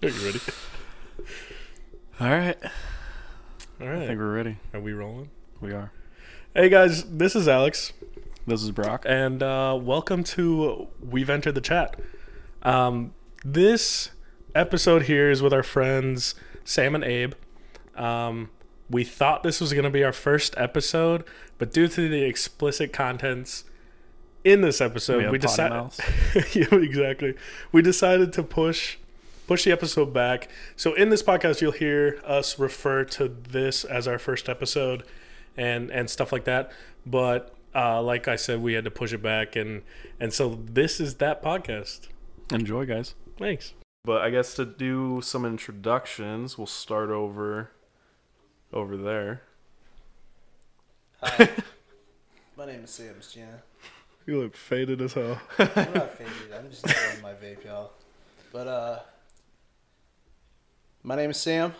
Are you ready? All right. All right. I think we're ready. Are we rolling? We are. Hey guys, this is Alex, This is Brock. and uh, welcome to We've Entered the Chat. Um, this episode here is with our friends Sam and Abe. Um, we thought this was going to be our first episode, but due to the explicit contents in this episode, have we, decided. yeah, exactly. We decided to push push the episode back. So in this podcast, you'll hear us refer to this as our first episode, and and stuff like that. But uh, like I said, we had to push it back, and and so this is that podcast. Enjoy, guys. Thanks. But I guess to do some introductions, we'll start over over there. Hi. My name is Sam Gina. You look faded as hell. I'm not faded. I'm just enjoying my vape, y'all. But uh, my name is Sam.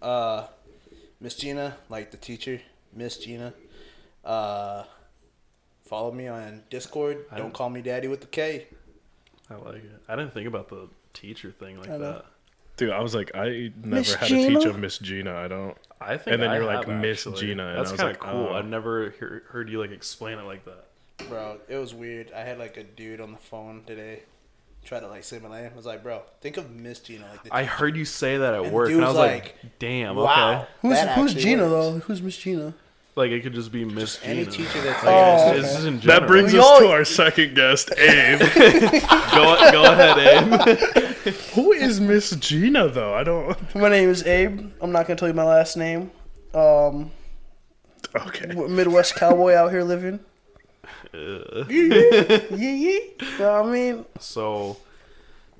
Uh, Miss Gina, like the teacher, Miss Gina. Uh, follow me on Discord. I Don't don't- call me Daddy with the K. I like it. I didn't think about the teacher thing like I know. that. Dude, I was like, I never Miss had Gina? a teacher, Miss Gina. I don't. I think And then I you're like, have, Miss actually. Gina, and That's I was like, cool. oh. I've never hear, heard you like explain it like that. Bro, it was weird. I had like a dude on the phone today. Try to like say my name. I was like, bro, think of Miss Gina like the I heard you say that at And work, and I was was like, like, "Damn, wow. okay." Who's who's Gina works. though? Who's Miss Gina? Like it could just be Miss Gina. Any teacher that's Like, Oh, it's, it's just in That brings We us all- to our second guest, Abe. go, go ahead, Abe. Who is Miss Gina though? I don't. My name is Abe. I'm not gonna tell you my last name. Um, Okay. Midwest cowboy out here living. Yeah, yeah. You know what I mean? So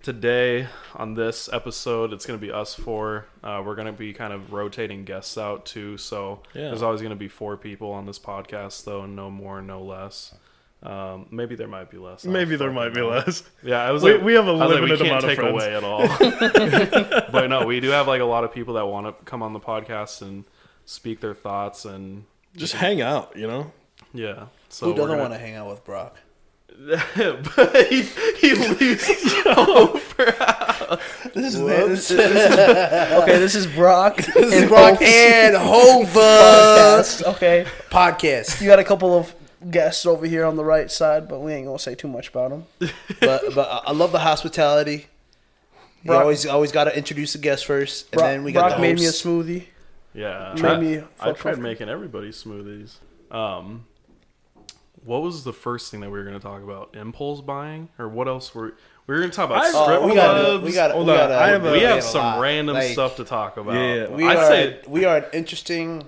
today on this episode, it's gonna be us four. Uh, we're gonna be kind of rotating guests out too. So Yeah. there's always gonna be four people on this podcast, though, no more, no less. Um, maybe there might be less. Maybe there might be less. Yeah, I was We- like, we have a was like, limited we can't amount of take friends. away at all. but no, we do have like a lot of people that want to come on the podcast and speak their thoughts and Just hang out, you know. yeah. So Who doesn't gonna- want to hang out with Brock? but he, he leaves This is, this, is okay. This is Brock. This is Brock and Hova podcast. Okay, podcast. you got a couple of guests over here on the right side, but we ain't gonna say too much about them. but but I- I love the hospitality. You Brock- always always got to introduce the guest first, and Brock, then we got Brock the made me a smoothie. Yeah, Made I, me I tried making everybody smoothies. Um, what was the first thing that we were going to talk about? Impulse buying, or what else were we were going to talk about? I- oh, strip Oh, we got clubs. we got Hold we on, got I have we have some lot. random Like, stuff to talk about. Yeah. We I'd are say we are an interesting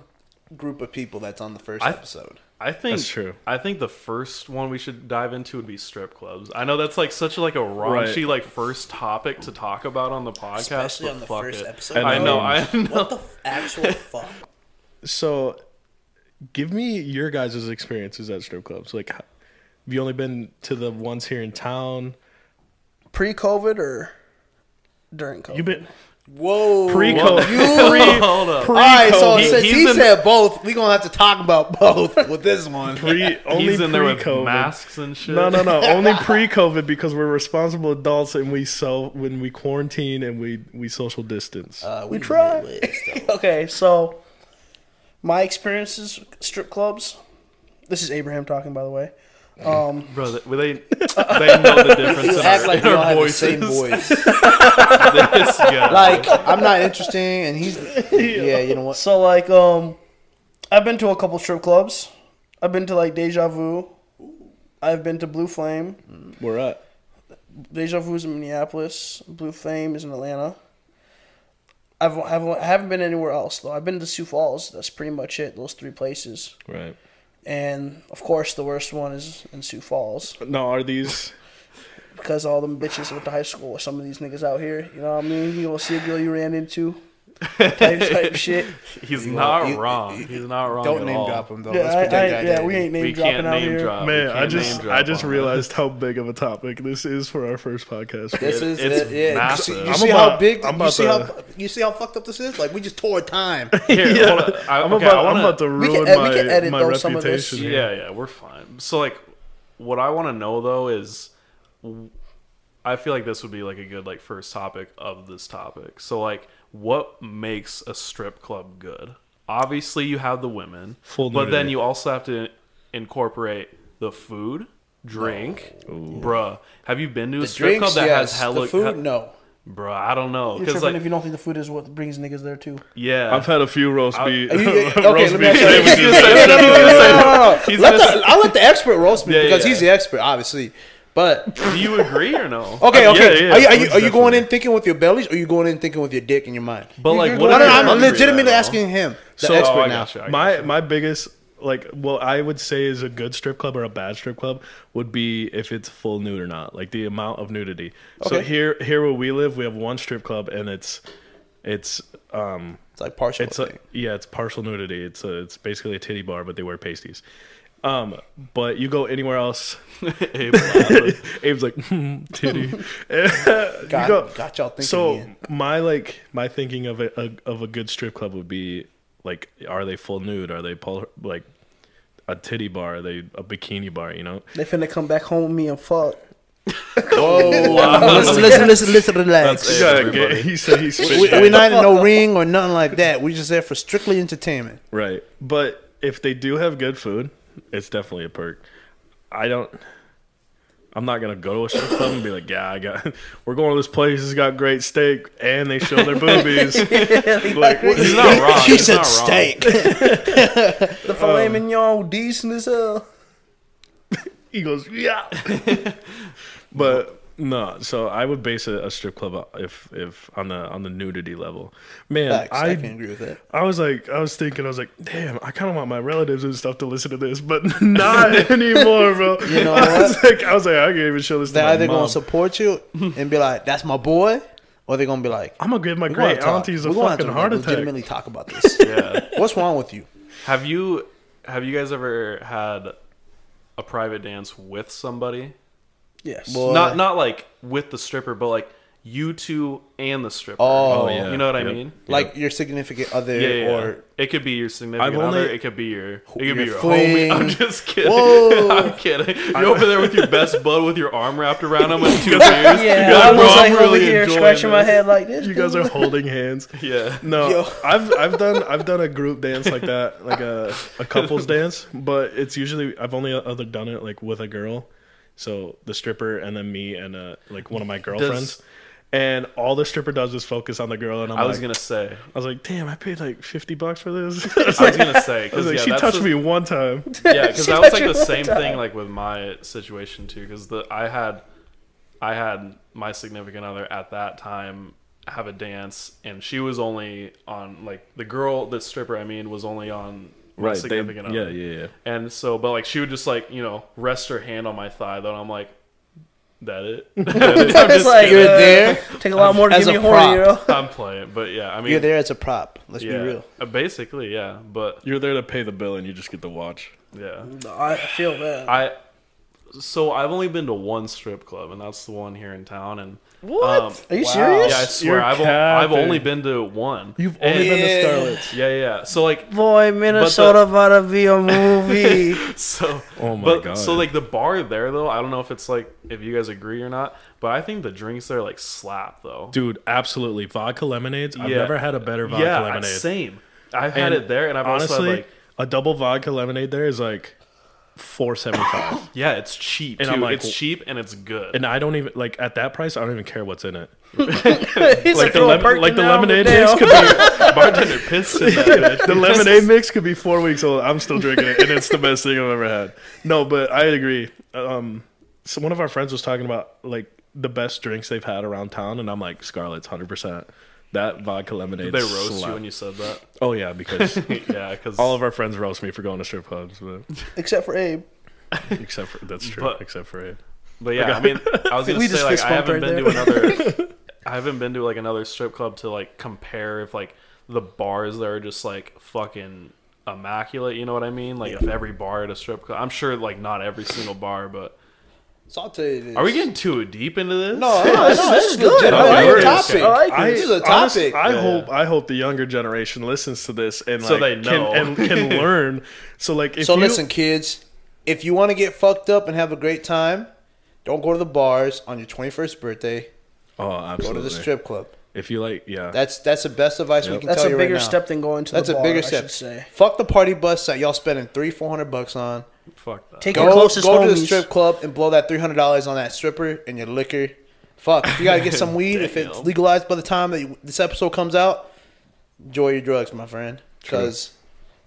group of people that's on the first I- episode. I think That's true. I think the first one we should dive into would be strip clubs. I know that's like such a, like a raunchy Right. like first topic to talk about on the podcast, Especially but on the fuck first it. episode. I know, I know. What the f- actual fuck? So, give me your guys' experiences at strip clubs. Like, have you only been to the ones here in town? Pre-COVID or during COVID? You've been Whoa. pre-COVID. You- Hold up. All right, so Pre-COVID. since He's he in- said both, we're gonna have to talk about both with this one. Pre, only He's in there with masks and shit. No, no, no. Only pre-COVID because we're responsible adults and we so when we quarantine and we we social distance. Uh, We try. Midwest. Okay, so my experiences strip clubs. This is Abraham talking, by the way. Um, Bro, they, they, they know the difference in act our, like in you our all have the voices. same voice. This guy. Like I'm not interesting, and he's yeah. You know what? so like, um, I've been to a couple strip clubs. I've been to like Deja Vu. I've been to Blue Flame. We're at. Deja Vu is in Minneapolis. Blue Flame is in Atlanta. I've, I've I haven't been anywhere else though. I've been to Sioux Falls. That's pretty much it. Those three places. Right. And of course, the worst one is in Sioux Falls No, are these? because all them bitches went to high school with some of these niggas out here. You know what I mean? You gonna see a girl you ran into, type, type shit. He's You not won't- wrong. you- He's not wrong Don't at name all. drop him though. Yeah, Let's I, I, protect yeah, we ain't name We dropping can't out name here. drop. Man, I just I just realized how big of a topic this is for our first podcast. This It- is it's it, yeah. massive. You I'm see about- how big? I'm you about see to- how you see how fucked up this is? Like we just tore time. Here, Yeah. I, I'm okay, about I wanna, I'm about to We ruin can ed- we my can edit, my though, some of this. reputation. Yeah, yeah, we're fine. So like, what I want to know though is, I feel like this would be like a good like first topic of this topic. So like, what makes a strip club good? Obviously, you have the women, Full but then you also have to incorporate the food, drink. Oh. Bruh, have you been to a The strip drinks, club that yes. has hella the food, ha- no. Bruh, I don't know You're because tripping like if you don't think the food is what brings niggas there too. yeah, I've had a few roast beef. You- okay, roast let me beef ask you- sandwiches. He's gonna say- No, no, no, no. He's Let gonna the- I'll let the expert roast me Yeah, because yeah. he's the expert, obviously. But do you agree or no? okay, okay. yeah, are you, are you, are you going in thinking with your bellies, or are you going in thinking with your dick in your mind? But like, you're what I don't, I'm legitimately there, though? asking him, the So- expert Oh, now. gotcha, I my my biggest like what I would say is a good strip club or a bad strip club would be if it's full nude or not, like the amount of nudity. So here here where we live, we have one strip club and it's it's um It's like partial. it's a, yeah, it's partial nudity. It's a, it's basically a titty bar, but they wear pasties. Um, but you go anywhere else, Abe laughing. Abe's like hmm, titty. got, you go, got y'all thinking. so again. my like my thinking of it a, of a good strip club would be like, are they full nude? Are they pol- like a titty bar? Are they a bikini bar? You know, They finna come back home with me and fuck. Oh, listen, listen, listen, listen, relax. That's You it. gotta everybody. get- he said he's We, we're not in no ring or nothing like that. We just there for strictly entertainment. right. But if they do have good food, it's definitely a perk. I don't. I'm not gonna go to a strip club and be like, yeah, I got. We're going to this place. It's got great steak, and they show their boobies. like, what- He's not wrong. She He's said not wrong. steak. The filet um, mignon decent as hell. He goes, yeah. but no, so I would base a, a strip club uh, if if on the on the nudity level. Man, Facts, I, I can agree with that. I was like I was thinking I was like, damn, I kind of want my relatives and stuff to listen to this, but not anymore, bro. You know I was what? like, I was like, I can't even show this. They're to either mom. gonna support you and be like, "That's my boy," or they're gonna be like, I'm gonna give my "We're gonna great aunties a We're have fucking to heart attack. legitimately talk about this. Yeah. What's wrong with you?" Have you have you guys ever had a private dance with somebody? Yes. Boy. Not not like with the stripper, but like you two and the stripper. Oh, Oh, yeah. You know what I mean? Like your significant other, Yeah, yeah, yeah. or it could be your significant I've only- other. It could be your. It could Your be your fling. homie. I'm just kidding. Whoa. I'm kidding. You're over there with your best bud with your arm wrapped around him with two beers. yeah, You're I "Bro, was I'm like over really here enjoying scratching my head like this. You guys are holding hands. Yeah. No, Yo. I've I've done I've done a group dance like that, like a a couples dance, but it's usually I've only uh, other done it like with a girl, so the stripper and then me and uh like one of my girlfriends, and all the stripper does is focus on the girl, and I'm I was like, gonna say. I was like, damn, I paid like fifty bucks for this. I was gonna say I was because like, yeah, she touched the- me one time. Yeah, because that was like the same time. thing like with my situation too. Because the I had I had my significant other at that time have a dance, and she was only on like the girl, the stripper. I mean, was only on my they- significant yeah, other. yeah, yeah. And so, but like she would just like you know rest her hand on my thigh. Though and I'm like, that it? I'm just like. You're uh, there. Take a lot more to As get me a horny, you know? I'm playing, but yeah, I mean, You're there as a prop. Let's yeah, be real. Uh, basically, yeah, but You're there to pay the bill, and you just get the watch. yeah. I feel that. I so I've only been to one strip club, and that's the one here in town. And What? um, Are you Wow. serious? yeah, I swear. I've, o- I've only been to one. You've And- only been to Yeah. Scarlett's. yeah, yeah, yeah. So like, Boy, Minnesota about to be a movie. so Oh my but god. so like the bar there though, I don't know if it's like if you guys agree or not, but I think the drinks there like slap though. dude, absolutely vodka lemonades. I've Yeah. never had a better vodka yeah, lemonade. same. I've had And it there, and I've also honestly, had like a double vodka lemonade there is like four seventy five, yeah, it's cheap And too. I'm like, it's cheap and it's good. and I don't even like at that price. I don't even care what's in it. He's Like the "Throw lemon, like the lemonade mix could be bartender pissed in that the lemonade mix could be four weeks old. I'm still drinking it, and it's the best thing I've ever had. No, but I agree. Um, so one of our friends was talking about like the best drinks they've had around town, and I'm like Scarlett's, hundred percent. That vodka lemonade. Did they roast slap. you when you said that? Oh yeah, because yeah, because all of our friends roast me for going to strip clubs, but Except for Abe. except for that's true. But- except for Abe. But yeah, I mean, I was gonna We say just like I haven't right been to another. I haven't been to like another strip club to like compare if like the bars there are just like fucking immaculate. You know what I mean? Like if every bar at a strip club, I'm sure like not every single bar, but So I'll tell you this. are we getting too deep into this? No, no, this is- no, this this is is good. legit. I I like like it. topic. I like I, This is a honest- topic. I Yeah, hope. I hope the younger generation listens to this and So like, they know. can and can learn. So like if so you, listen, kids. If you want to get fucked up and have a great time, Don't go to the bars on your 21st birthday. Oh, absolutely. Go to the strip club. If you like, yeah. That's that's the best advice we can That's tell you right now. That's a bigger step than going to That's the a bar. bigger I step. say. Fuck the party bus that y'all spending three, four hundred bucks on. Fuck that. Take Go, your closest go to the strip club and blow that three hundred dollars on that stripper and your liquor. Fuck, if you gotta get some weed, if it's legalized by the time that you, this episode comes out, enjoy your drugs, my friend, because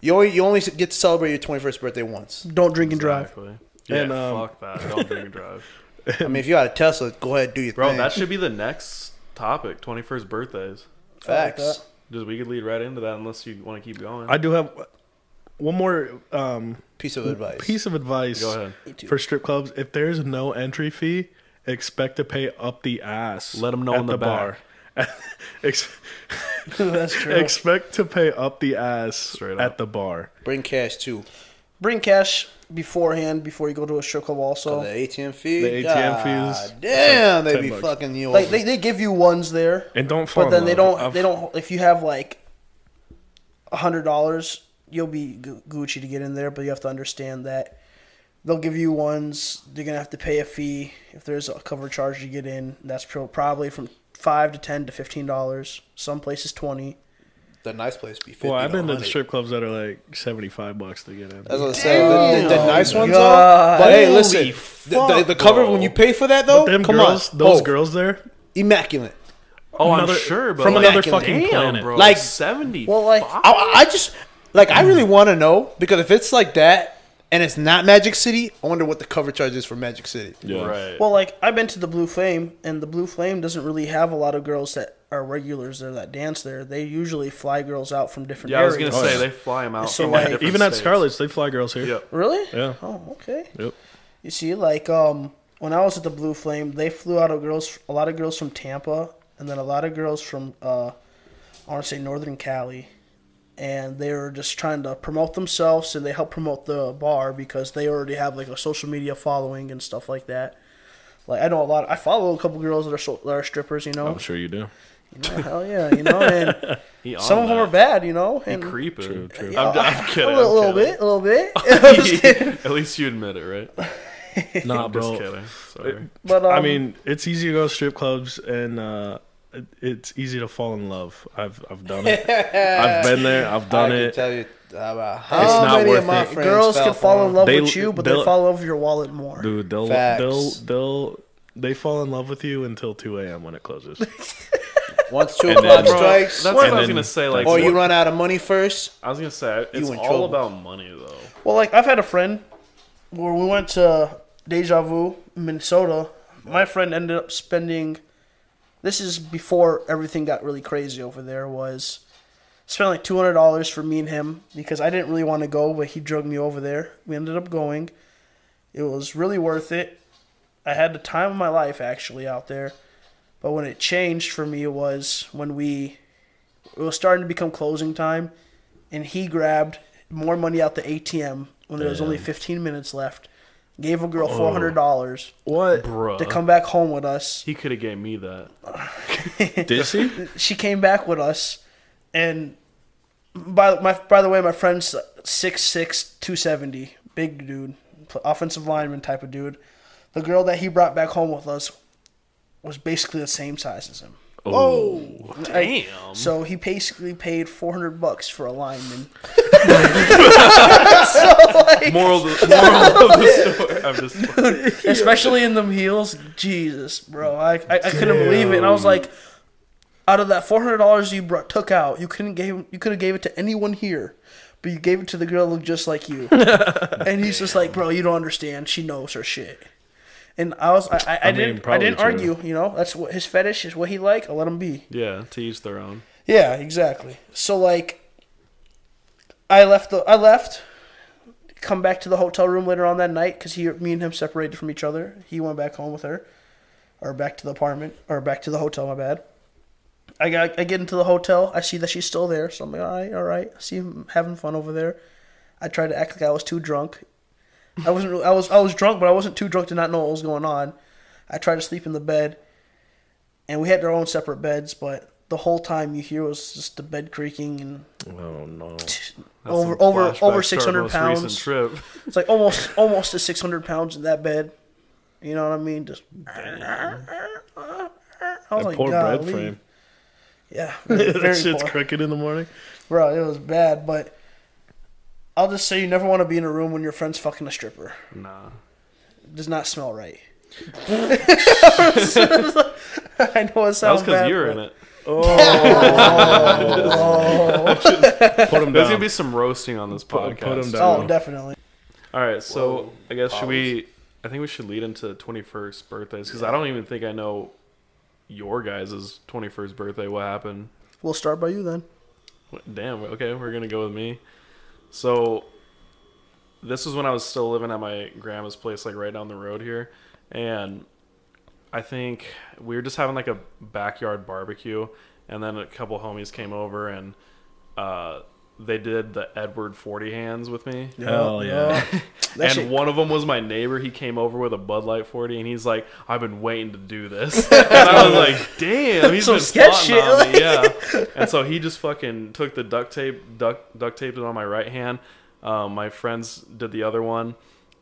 you only you only get to celebrate your twenty first birthday once. Don't drink and drive. Exactly. Yeah, And, um, fuck that. Don't drink and drive. I mean, if you got a Tesla, go ahead and do your Bro, thing. Bro, that should be the next topic. Twenty first birthdays. Facts. I like. Just we could lead right into that unless you want to keep going. I do have one more um, Piece of advice. piece of advice Go ahead. For strip clubs. If there's no entry fee, expect to pay up the ass. Let them know at in the bar. Ex- That's true. expect to pay up the ass Straight at up. the bar. Bring cash too. Bring cash beforehand before you go to a strip club. Also, the ATM fee. The ATM God fees, Damn, they 10 be bucks. fucking you. like over. they, they give you ones there, And don't fall but then they love. don't I've- they don't. If you have like a hundred dollars, you'll be Gu- Gucci to get in there. But you have to understand that they'll give you ones. You're gonna have to pay a fee if there's a cover charge to get in. That's probably from five to ten to fifteen dollars. Some places twenty. the nice place be fifty. Well, I've been to 100. strip clubs that are like seventy five bucks to get in. That's what I said. The, the, the nice ones, though. God. But hey, Holy listen, the, the, the cover bro. when you pay for that though, But them come girls, on, those Oh, girls there, immaculate. Oh, Another- I'm sure, but from like, another Damn, fucking planet. bro. Like- Like seventy. Well, like I, I just like I really want to know because if it's like that and it's not Magic City, I wonder what the cover charge is for Magic City. Yeah. right. Well, like I've been to the Blue Flame, and the Blue Flame doesn't really have a lot of girls that are regulars there that dance there. They usually fly girls out from different yeah, I was gonna Oh, say they fly them out. So, from like, different Even at states. Scarlett's, they fly girls here. Yep. Really? Yeah. Oh, okay. Yep. You see, like um, when I was at the Blue Flame, they flew out of girls, a lot of girls from Tampa, and then a lot of girls from uh, I want to say Northern Cali, and they were just trying to promote themselves, and they help promote the bar because they already have like a social media following and stuff like that. Like I know a lot. I follow a couple girls that are so, that are strippers, you know. I'm sure you do. You know, hell yeah, you know, and some of them that. are bad, you know. He And creeping. True, true. I'm, I'm kidding. a little, I'm little kidding. bit, a little bit. Just kidding. At least you admit it, right? Nah, bro. just kidding. Sorry. But um, I mean, it's easy to go to strip clubs and uh, it, it's easy to fall in love. I've I've done it. I've been there. I've I done can it. tell you about how It's not many worth of my it. friends girls fell can fall in love They- with you, but they they'll- fall in love with your wallet more. Dude, they'll Facts. they'll they'll they fall in love with you until two a.m. when it closes. Once two And o'clock strikes, That's what I was gonna say. Like, or you what- run out of money first. I was gonna say it's in all trouble. about money, though. Well, like I've had a friend where we went to Deja Vu, Minnesota. My friend ended up spending. This is before everything got really crazy over there. Was spent like two hundred dollars for me and him because I didn't really want to go, but he drugged me over there. We ended up going. It was really worth it. I had the time of my life actually out there. But when it changed for me it was when we it was starting to become closing time and he grabbed more money out the ATM when there was only 15 minutes left. Gave a girl $400 what Bruh. to come back home with us. He could have gave me that. did she? She came back with us and by my by the way my friend's 6'6 270, big dude, offensive lineman type of dude. The girl that he brought back home with us was basically the same size as him. Oh, I- Damn. So he basically paid 400 bucks for a lineman. moral, of the, moral of the story. I'm just. especially in them heels. Jesus, bro, I I, I couldn't believe it, and I was like, out of that four hundred dollars you brought, took out, you couldn't gave you could have gave it to anyone here, but you gave it to the girl who looked just like you, and he's just like, bro, you don't understand. She knows her shit. And I was, I, I, I, mean, didn't, I didn't true. argue. You know, that's what his fetish is. What he like, I let him be. Yeah, to each their own. Yeah, exactly. So like, I left the I left, come back to the hotel room later on that night because he, me and him separated from each other. He went back home with her, or back to the apartment, or back to the hotel. My bad. I got I get into the hotel. I see that she's still there, so I'm like, all right, all right. I see him having fun over there. I tried to act like I was too drunk. I wasn't. really- I was. I was drunk, but I wasn't too drunk to not know what was going on. I tried to sleep in the bed, and we had our own separate beds, but the whole time you hear was just the bed creaking and oh no. That's over over over six hundred pounds. Trip. It's like almost almost to six hundred pounds in that bed. You know what I mean? Just. I was That like, poor bed golly. frame. Yeah, very that shit's poor. crooked in the morning. Bro, it was bad, but I'll just say you never want to be in a room when your friend's fucking a stripper. Nah. It does not smell right. I know it sounds That was because you were in it. Oh. Put him There's down. gonna be some roasting on this Put- podcast. put 'em down. Oh, definitely. All right, so Whoa, I guess should pause. we? I think we should lead into 21st birthdays because I don't even think I know your guys' 21st birthday. What happened? We'll start by you then. Damn. Okay, we're gonna go with me. So this was when I was still living at my grandma's place, like right down the road here, and I think we were just having like a backyard barbecue, and then a couple homies came over and uh, they did the Edward Forty hands with me. Hell yeah. And shit- one of them was my neighbor. He came over with a Bud Light 40, and he's like, "I've been waiting to do this." and I was like, "Damn, he's Some been sketch plotting shit, on like- me." Yeah. And so he just fucking took the duct tape, duct duct taped it on my right hand. Um, my friends did the other one,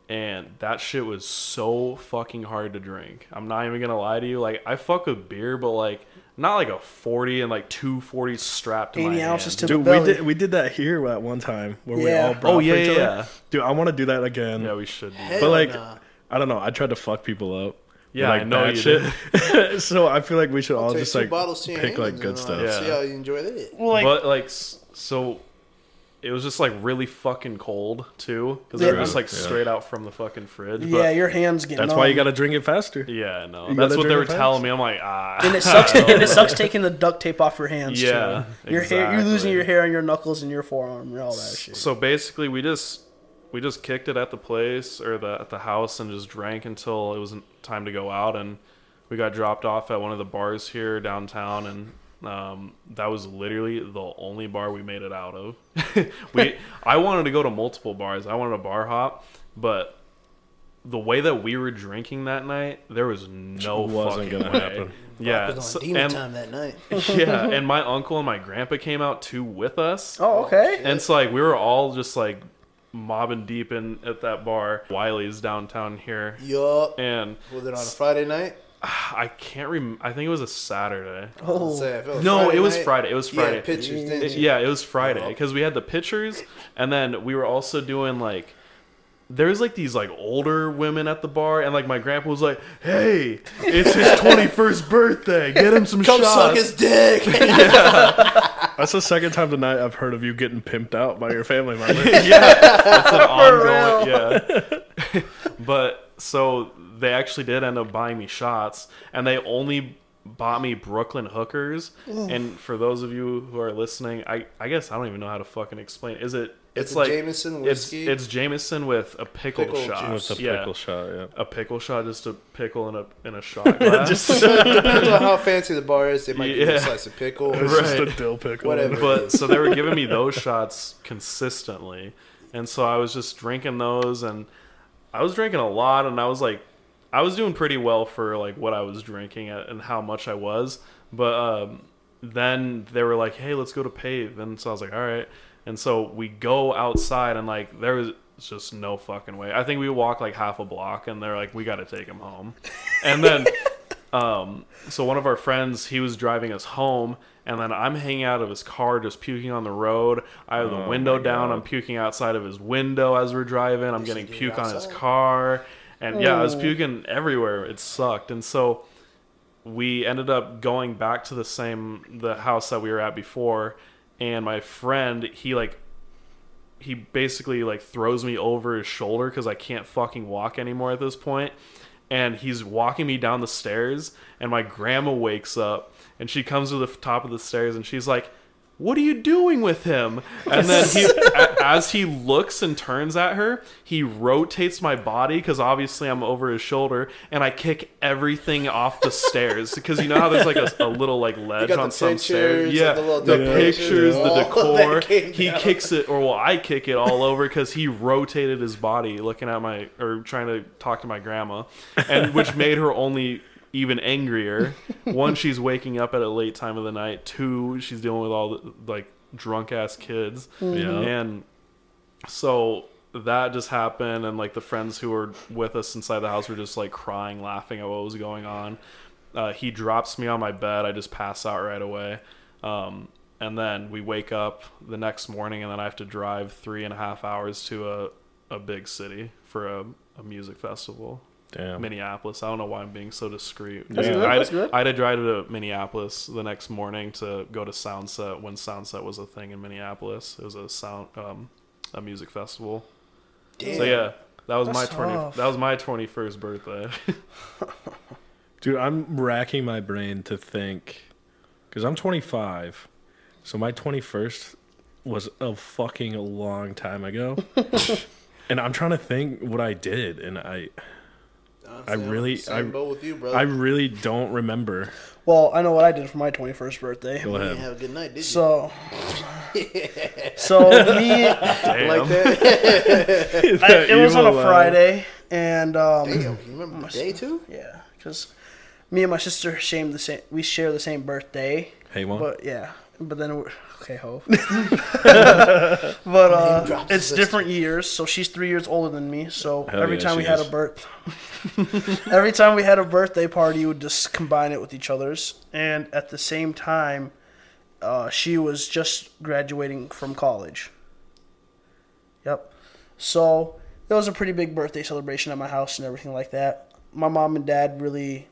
and that shit was so fucking hard to drink. I'm not even gonna lie to you. Like, I fuck with beer, but like. Not like a 40 and like two 40s strapped to 80 my ounces hand. to Dude, the we did we did that here at one time where we all brought Oh, for yeah, each yeah, other. yeah. Dude, I want to do that again. Yeah, we should. Do. Hell but like, nah. I don't know. I tried to fuck people up. Yeah, like I know that you shit. so I feel like we should all Take just two like bottles to your pick like hands good and, uh, stuff. Yeah. See how you enjoy that. Well, like, but like s- so it was just like really fucking cold too because they were just like Yeah. straight out from the fucking fridge yeah, your hands get That's numb. why you got to drink it faster. yeah no You that's what they were it fast. telling me i'm like ah And it sucks. and it sucks taking the duct tape off your hands. Yeah, too. your hair. You're losing your hair on your knuckles and your forearm and all that shit. so basically we just we just kicked it at the place or the at the house and just drank until it was time to go out and we got dropped off at one of the bars here downtown and um, that was literally the only bar we made it out of. we I wanted to go to multiple bars. I wanted a bar hop, but the way that we were drinking that night, there was no Wasn't fucking gonna way. happen. Yeah, It was so- on demon and, time that night. yeah, and my uncle and my grandpa came out too with us. Oh, okay. And so like we were all just like mobbing deep in at that bar, Wiley's downtown here, Yup. and Was it on a Friday night? I can't rem. I think it was a Saturday. Oh, Say, if No, Friday it was night, Friday. It was you had Friday. pictures, didn't It- you? yeah, it was Friday because we had the pictures, and then we were also doing like. There's like these like older women at the bar, and like my grandpa was like, "Hey, it's his 21st birthday. Get him some Come shots." suck his dick. That's the second time tonight I've heard of you getting pimped out by your family member. yeah, it's an ongoing. Yeah, but so they actually did end up buying me shots, and they only bought me Brooklyn hookers. And for those of you who are listening, I I guess I don't even know how to fucking explain. Is it? It's It's, like Jameson it's whiskey. it's Jameson with a pickle, Pickle shot. With the yeah, pickle shot, yeah. a pickle shot, just a pickle in a in a shot glass. Just Depends on how fancy the bar is. They might give you a slice of pickle. it's just a Right. dill pickle. Whatever. but so they were giving me those shots consistently and so i was just drinking those and i was drinking a lot and i was like i was doing pretty well for like what i was drinking and how much i was but um, then they were like hey let's go to pave and so i was like all right and so we go outside and like there was just no fucking way i think we walked like half a block and they're like we got to take him home and then um, so one of our friends, he was driving us home, and then I'm hanging out of his car, just puking on the road. I have the Oh window down. God. I'm puking outside of his window as we're driving. I'm getting puke on his car, and yeah, I was Oh. puking everywhere. It sucked, and so we ended up going back to the same the house that we were at before, and my friend, he like he basically like throws me over his shoulder because I can't fucking walk anymore at this point. And he's walking me down the stairs, and my grandma wakes up, and she comes to the top of the stairs, and she's like, "What are you doing with him?" And then he, a- as he looks and turns at her, he rotates my body because obviously I'm over his shoulder, and I kick everything off the stairs because you know how there's like a, a little like ledge on some stairs. Yeah, the the pictures, the decor. He kicks it, or well, I kick it all over because he rotated his body, looking at my or trying to talk to my grandma, and which made her only even angrier. One, she's waking up at a late time of the night. Two, she's dealing with all the like drunk ass kids, Yeah. and so that just happened, and like the friends who were with us inside the house were just like crying, laughing at what was going on. Uh, he drops me on my bed. I just pass out right away. Um, and then we wake up the next morning, and then I have to drive three and a half hours to a, a big city for a, a music festival. Damn. Minneapolis. I don't know why I'm being so discreet. That's I, good, I, that's good. I had to drive to Minneapolis the next morning to go to Soundset when Soundset was a thing in Minneapolis. It was a sound um, a music festival. Damn. So yeah, that was That's my twenty. tough. That was my twenty first birthday. Dude, I'm racking my brain to think because I'm 25, so my 21st was a fucking long time ago, and I'm trying to think what I did, and I I really- same I- boat with you, brother. I really don't remember. Well, I know what I did for my 21st birthday. Go You didn't ahead. have a good night, did you? So, so me, Damn. like that. I, it was on a Evil, uh, Friday, and um, Damn, you remember the day too? yeah, because me and my sister share the same. We share the same birthday, Hey, one. but yeah, but then we're okay, ho. but uh, it's sister. different years. So she's three years older than me. So Hell every yeah, time we she had is. a birth, every time we had a birthday party, we would just combine it with each other's. And at the same time, uh, she was just graduating from college. Yep. So it was a pretty big birthday celebration at my house and everything like that. My mom and dad really,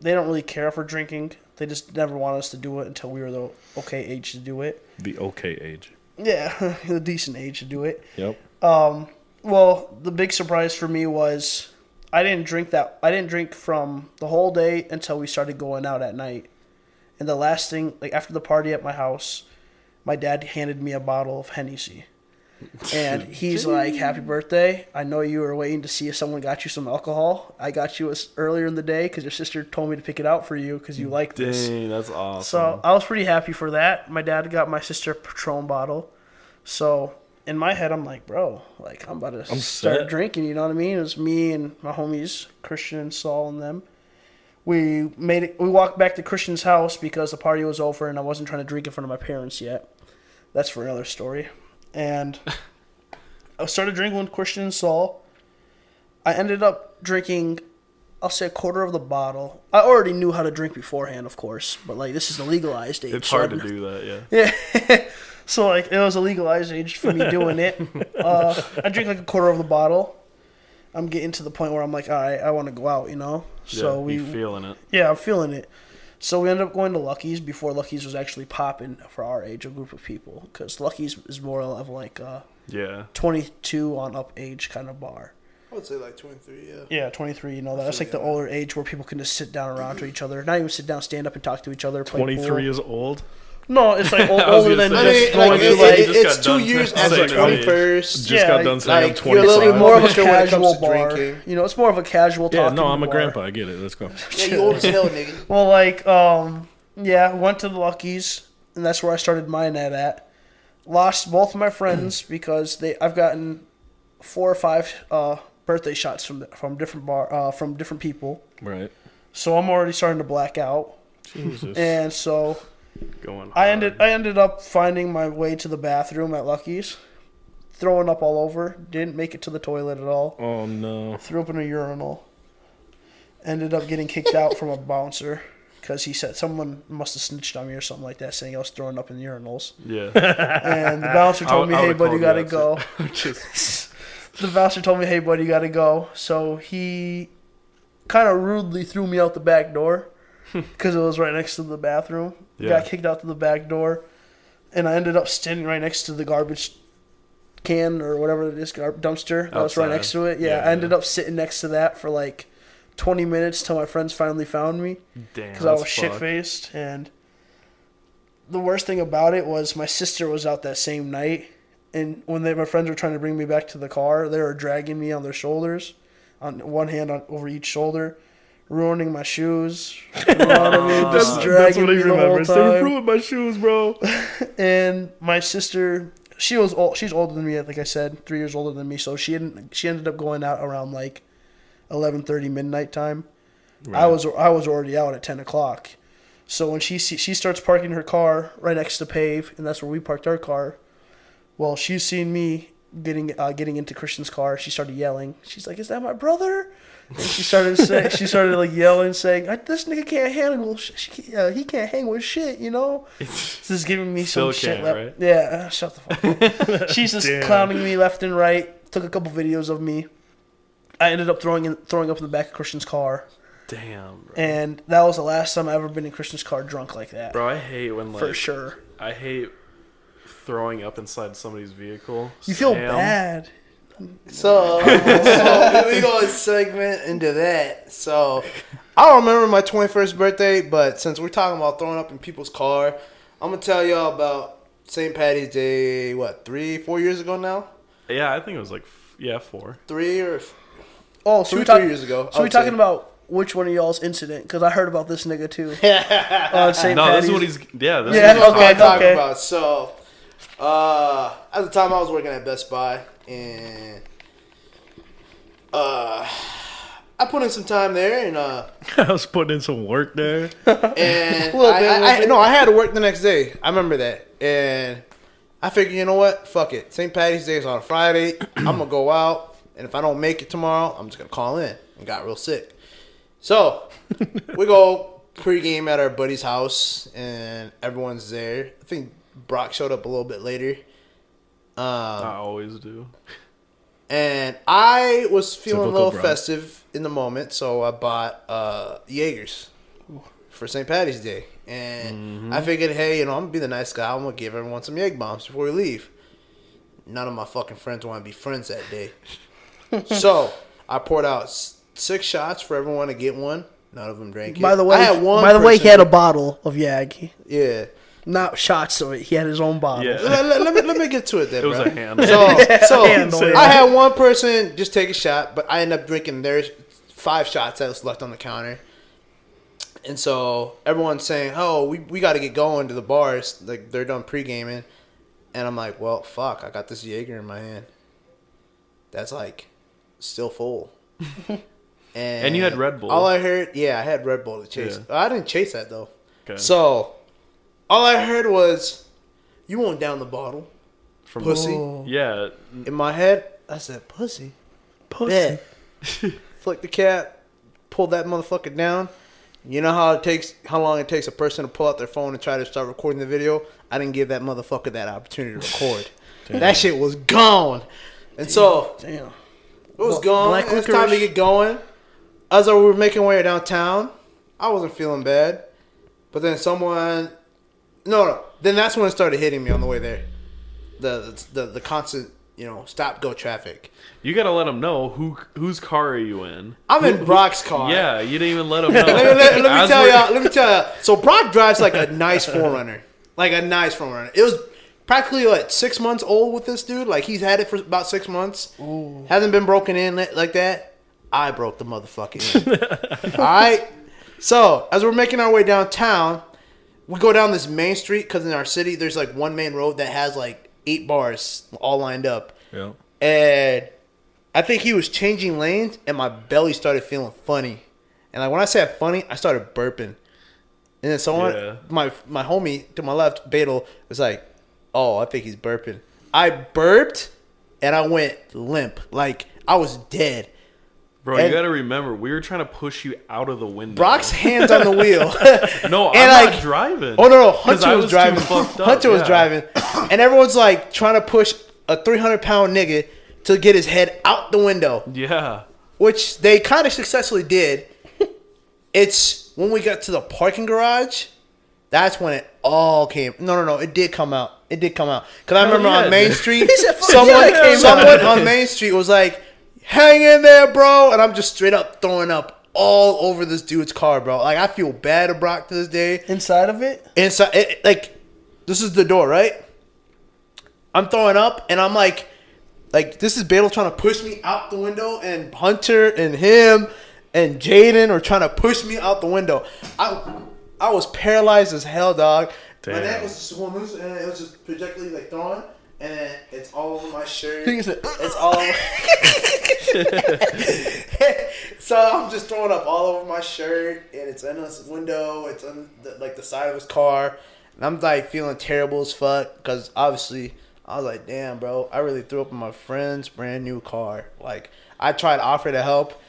they don't really care for drinking. They just never wanted us to do it until we were the okay age to do it. The okay age. Yeah, the decent age to do it. Yep. Um, Well, the big surprise for me was I didn't drink that. I didn't drink from the whole day until we started going out at night. And the last thing, like after the party at my house, my dad handed me a bottle of Hennessy. And he's like, "Happy birthday! I know you were waiting to see if someone got you some alcohol. I got you earlier in the day because your sister told me to pick it out for you because you like this." Dang, that's awesome. So I was pretty happy for that. My dad got my sister a Patron bottle. So in my head, I'm like, bro, like I'm about to I'm start set. drinking. You know what I mean? It was me and my homies, Christian, and Saul, and them. We made it. We walked back to Christian's house because the party was over and I wasn't trying to drink in front of my parents yet. That's for another story. And I started drinking with Christian and Saul. I ended up drinking, I'll say a quarter of the bottle. I already knew how to drink beforehand, of course, but like this is the legalized age. it's so hard to do that. Yeah. Yeah. so like it was a legalized age for me doing it. Uh, I drink like a quarter of the bottle. I'm getting to the point where I'm like, all right, I want to go out, you know. So yeah, we, feeling it? yeah, I'm feeling it. So we ended up going to Lucky's before Lucky's was actually popping for our age, a group of people, because Lucky's is more of like a Yeah. 22 on up age kind of bar. I would say like 23, yeah. Yeah, 23. You know, that's feel like the you. older age where people can just sit down around to each other, not even sit down, stand up and talk to each other. 23 pool. is old. No, it's like old, I was older than say- I just mean, going like, to it, like. it- just it's two years saying after age. 21st. Just Yeah, got done saying I'm like, 25. you're a little bit more of a Mature when it comes casual to bar. drinking. You know, it's more of a casual talk. yeah, no, I'm a bar. grandpa. I get it. Let's go. Yeah, you old as hell, nigga. Well, like, um, yeah, went to the Lucky's, and that's where I started my net at. Lost both of my friends because they I've gotten four or five uh, birthday shots from from different bar uh, from different people. Right. So I'm already starting to black out, Jesus. and so Going. I hard. ended I ended up finding my way to the bathroom at Lucky's, throwing up all over. Didn't make it to the toilet at all. oh no. Threw up in a urinal. Ended up getting kicked out from a bouncer because he said someone must have snitched on me or something like that, saying I was throwing up in the urinals. Yeah. And the bouncer told me, I "Hey, buddy, you gotta go." Just The bouncer told me, "Hey, buddy, you gotta go." So he kind of rudely threw me out the back door because it was right next to the bathroom. Yeah. Got kicked out to the back door, and I ended up standing right next to the garbage can or whatever it is, gar- dumpster that was right next to it. Yeah, Yeah, I ended yeah. up sitting next to that for like 20 minutes till my friends finally found me damn. because I was shit faced And the worst thing about it was my sister was out that same night, and when they, my friends were trying to bring me back to the car, they were dragging me on their shoulders, on one hand on over each shoulder, ruining my shoes. You know what I mean? Just That's, dragging that's me the whole remembers. They ruined my shoes, bro. And my sister, she was old, she's older than me, like I said, three years older than me. So she didn't. She ended up going out around like eleven thirty midnight time. I was I was already out at ten o'clock. So when she see, she starts parking her car right next to pave, and that's where we parked our car. Well, she's seen me getting uh, getting into Christian's car, she started yelling. She's like, "Is that my brother?" And she started say, she started like yelling, saying, "I- "This nigga can't handle. Sh- sh- uh, he can't hang with shit." You know, this is giving me some shit. left- right? Yeah, uh, shut the fuck up. She's just Damn. clowning me left and right. Took a couple videos of me. I ended up throwing in, throwing up in the back of Christian's car, Damn, bro. and that was the last time I ever been in Christian's car drunk like that. Bro, I hate when like for sure. I hate throwing up inside somebody's vehicle. You feel Sam. bad. So, so we go a segment into that. So, I don't remember my 21st birthday, but since we're talking about throwing up in people's car, I'm gonna tell y'all about St. Patty's Day. What three, four years ago now? Yeah, I think it was like yeah four. Three or f- Oh, so two, we talk- three years ago. So we would talking say. about which one of y'all's incident? Because I heard about this nigga too. Uh, On St. No, Patty's. this is what he's yeah. This Yeah, is That's what what I'm okay, talking okay. about. So, uh, at the time I was working at Best Buy, and uh, I put in some time there, and uh, I was putting in some work there. and Little I, bit, I, little I, bit. no, I had to work the next day. I remember that, and I figured, you know what? Fuck it. St. Patty's Day is on a Friday. I'm gonna go out, and if I don't make it tomorrow, I'm just gonna call in. And got real sick. So we go pregame at our buddy's house, and everyone's there. I think Brock showed up a little bit later. Um, I always do. and I was feeling a little Brock. festive in the moment, so I bought uh, Jaegers for St. Patty's Day. And I figured, hey, you know, I'm gonna be the nice guy. I'm gonna give everyone some Jaeger bombs before we leave. None of my fucking friends want to be friends that day. so I poured out six shots for everyone to get one. None of them drank it. By the way, I had one. by the way, he had a bottle of Yag. Yeah. Not shots of it. He had his own bottle. Yeah. Let, let- let me let me get to it then. It was bro. a hand. So, so handle, yeah. I had one person just take a shot, but I ended up drinking their five shots that was left on the counter. And so everyone's saying, "Oh, we, we got to get going to the bars. Like they're done pre gaming." And I'm like, "Well, fuck! I got this Jaeger in my hand. That's like still full." and, And you had Red Bull. All I heard, yeah, I had Red Bull to chase. Yeah. I didn't chase that though. Okay. So all I heard was, "You won't down the bottle, From pussy." yeah, In my head, I said, "Pussy." Pussy. Bet. Flick the cap, pull that motherfucker down. You know how it takes, how long it takes a person to pull out their phone and try to start recording the video. I didn't give that motherfucker that opportunity to record. that shit was gone, and so Damn. it was Bla- gone. black It's time to licorice? get going. As we were making our way downtown, I wasn't feeling bad, but then someone, no, no, then that's when it started hitting me on the way there. The the the constant, you know, stop go traffic. you gotta let them know who whose car are you in. I'm in Brock's car. Yeah, you didn't even let them know. let, me- let- let me As tell we're- y'all. Let me tell y'all. So Brock drives like a nice 4Runner, like a nice 4Runner. It was practically like six months old with this dude. Like he's had it for about six months. Ooh. Hasn't been broken in like that. I broke the motherfucking. in. All right. So as we're making our way downtown, we go down this main street because in our city there's like one main road that has like eight bars all lined up Yeah. and I think he was changing lanes, and my belly started feeling funny. And like when I said funny, I started burping. And then someone, Yeah. my my homie to my left, Betel, was like, "Oh, I think he's burping." I burped, and I went limp, like I was dead. Bro, And- you gotta remember, we were trying to push you out of the window. Brock's hands on the wheel. no, I'm and, not like- driving. Oh no, no, Hunter was, was driving. Hunter was driving, and everyone's like trying to push a 300 pound nigga to get his head out the window. Yeah, which they kind of successfully did. it's when we got to the parking garage, that's when it all came. No, no, no, it did come out. It did come out because I remember yeah, on Main did. Street, someone, yeah, someone on Main Street was like, "Hang in there, bro," and I'm just straight up throwing up all over this dude's car, bro. Like I feel bad to Brock to this day. Inside of it, inside it, like this is the door right? I'm throwing up and i'm like like this is Betel trying to push me out the window and hunter and him and jaden are trying to push me out the window. I i was paralyzed as hell dog. My Damn. neck was just going loose and it was just projectly like throwing and it's all over my shirt said, it's all so I'm just throwing up all over my shirt, and it's in his window. It's on the, like the side of his car, and I'm like feeling terrible as fuck because obviously I was like, damn, bro, I really threw up in my friend's brand new car. Like, I tried to offer to help.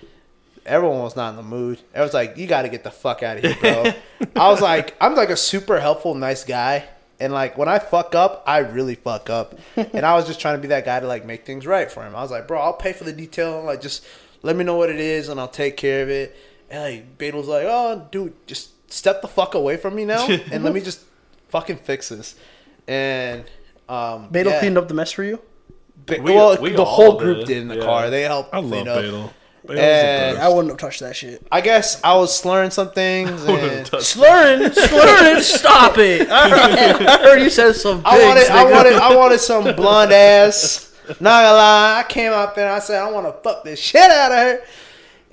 Everyone was not in the mood. I was like, you got to get the fuck out of here, bro. I was like, I'm like a super helpful, nice guy. And like, when I fuck up, I really fuck up. and I was just trying to be that guy to like make things right for him. I was like, bro, I'll pay for the detail. Like, just let me know what it is and I'll take care of it. And like, Beto was like, oh, dude, just step the fuck away from me now and let me just fucking fix this. And, um, Beto yeah. cleaned up the mess for you. Ba- We- well, we the all whole group did, did, in the yeah. car. They helped. I love clean up. Badel. Badel's And- eh, I wouldn't have touched that shit. I guess I was slurring some things. And Slurring, slurring, stop it! I heard, I heard you said some. I wanted, things, I wanted, I wanted some blonde ass. Not gonna lie, I came out there and I said I want to fuck this shit out of her.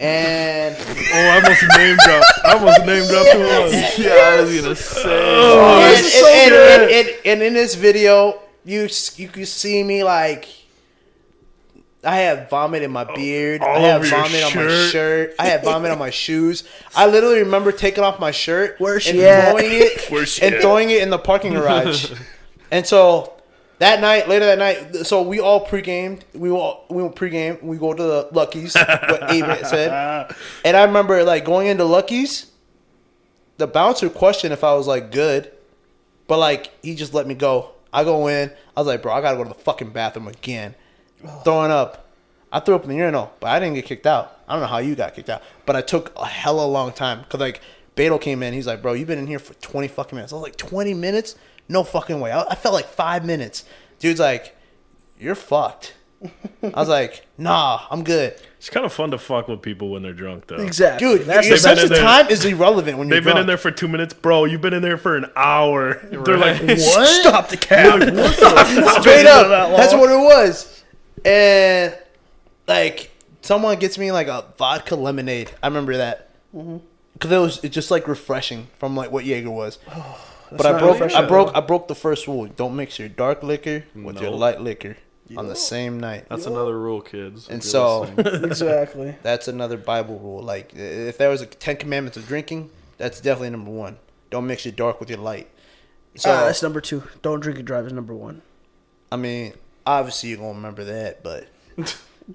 And Oh, I almost name dropped. I almost name dropped who it was. Yeah, I was gonna say. Oh, and, so and, good. and, and, and in this video, you you can see me like. I had vomit in my oh, beard. I all had over your vomit on my shirt. shirt. I had vomit on my shoes. I literally remember taking off my shirt Where's and she at? throwing it Where's she and at? throwing it in the parking garage. and so that night, later that night, so we all pre-gamed. We all we went pre-game. We go to the Lucky's. what Abe said. And I remember like going into Lucky's. The bouncer questioned if I was like good, but like he just let me go. I go in. I was like, bro, I gotta go to the fucking bathroom again. Throwing up. I threw up in the urinal, but I didn't get kicked out. I don't know how you got kicked out, but I took a hella long time because like Beto came in. He's like, bro, you've been in here for twenty fucking minutes. I was like, twenty minutes? No fucking way. I, I felt like five minutes. Dude's like, you're fucked. I was like, nah, I'm good. It's kind of fun to fuck with people when they're drunk, though. Exactly. Dude, That's your sense of there- time is irrelevant when you're drunk. They've been in there for two minutes, bro. You've been in there for an hour. They're like, what? Stop the cap. Straight up. That's what it was. And like someone gets me like a vodka lemonade. I remember that because it was it's just like refreshing from like what Jaeger was. but I broke refreshing. I broke I broke the first rule. Don't mix your dark liquor with your light liquor on the same night. That's another rule, kids. And so- exactly. That's another Bible rule. Like if there was a Ten Commandments of drinking, that's definitely number one. Don't mix your dark with your light. So Ah, that's number two. Don't drink and drive is number one. I mean, obviously you're gonna remember that, but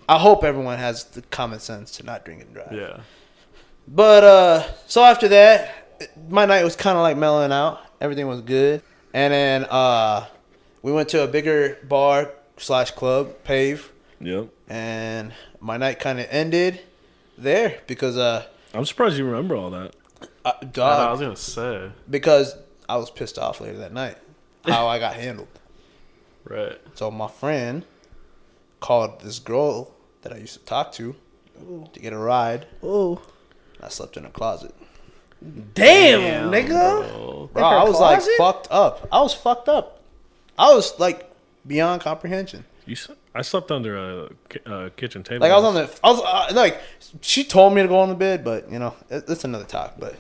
I hope everyone has the common sense to not drink and drive. yeah. But uh, so after that, my night was kind of like mellowing out. Everything was good, and then uh, we went to a bigger bar slash club, Pave, Yep. and my night kind of ended there because uh, I'm surprised you remember all that. uh I was gonna say. because I was pissed off later that night how I got handled. Right. So my friend called this girl that I used to talk to to get a ride. Oh, I slept in a closet. damn, nigga. Bro. Bro, I was like fucked up. I was fucked up. I was like beyond comprehension. You, s- I slept under a ki- uh, kitchen table. Like I was on the, I was uh, like, she told me to go on the bed, but you know, it, it's another talk. But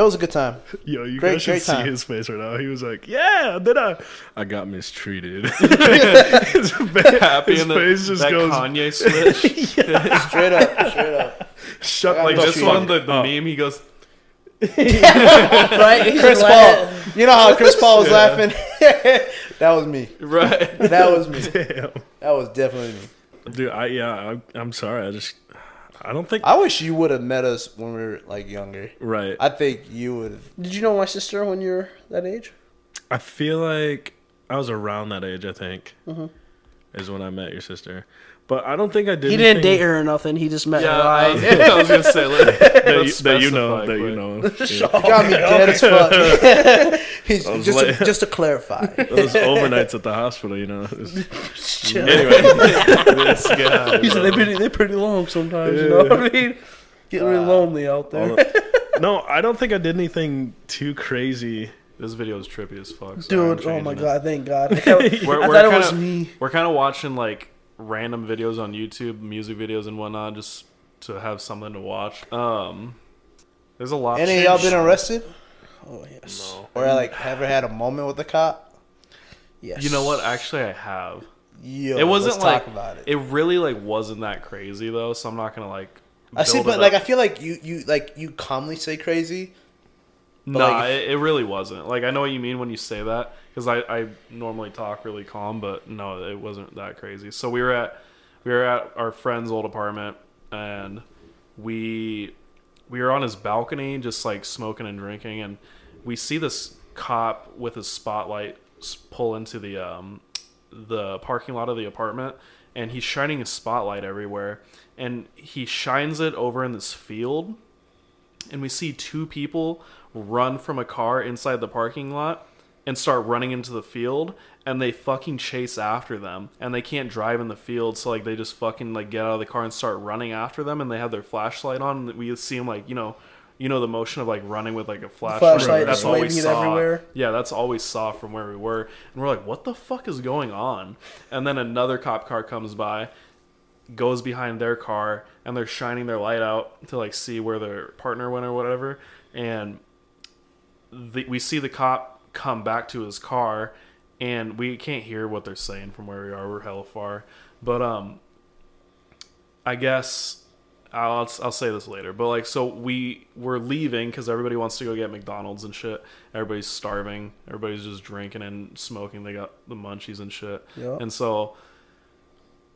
it was a good time. Yo, you Great- guys should see time. his face right now. He was like, "Yeah, then I, I got mistreated." his fa- Happy his in the, face just that goes Kanye switch. Straight up, straight up. shut like this this one, the, the up. meme, he goes, right? He's Chris just Paul. like- You know how Chris Paul was laughing? that was me. right. That was me. Damn. That was definitely me. Dude, I yeah, I, I'm sorry. I just, I don't think I wish you would have met us when we were like younger. right. I think you would have. Did you know my sister when you were that age? I feel like I was around that age. I think mm-hmm. is when I met your sister, but I don't think I did. He didn't anything date her or nothing. He just met Yeah, her. I, I was gonna say let, that, you, that you know. specify That you know. Yeah. Got me dead as fuck. He's, I was just, to, like- just to clarify. Those overnights at the hospital, you know. It's- anyway, this guy. He said they pretty they pretty long sometimes. You know what I mean? Get really lonely out there. the- no, I don't think I did anything too crazy. This video is trippy as fuck. so Dude, oh my it. god, thank God. I, thought- We're, I we're thought it kinda, was me. We're kind of watching like random videos on YouTube, music videos and whatnot, just to have something to watch. Um, there's a lot. Any of y'all been arrested? Oh yes. Or like ever had a moment with a cop? Yes. You know what? Actually, I have. Yo, it wasn't let's like talk about it. it really like wasn't that crazy though. So I'm not gonna like. I see, but it like I feel like you you like you calmly say crazy. No, like, it, it really wasn't. Like I know what you mean when you say that because I, I normally talk really calm, but no, it wasn't that crazy. So we were at we were at our friend's old apartment and we we were on his balcony just like smoking and drinking and we see this cop with his spotlight pull into the um the parking lot of the apartment and he's shining his spotlight everywhere and he shines it over in this field and we see two people run from a car inside the parking lot and start running into the field and they fucking chase after them and they can't drive in the field so like they just fucking like get out of the car and start running after them and they have their flashlight on and we see them like you know you know the motion of like running with like a flashlight, Flashlight, that's all we saw everywhere. yeah that's all we saw from where we were and we're like what the fuck is going on? And then another cop car comes by goes behind their car and they're shining their light out to like see where their partner went or whatever and the, we see the cop come back to his car and we can't hear what they're saying from where we are we're hella far but um i guess I'll, I'll say this later but like so we were leaving because everybody wants to go get mcdonald's and shit everybody's starving everybody's just drinking and smoking they got the munchies and shit Yeah. and so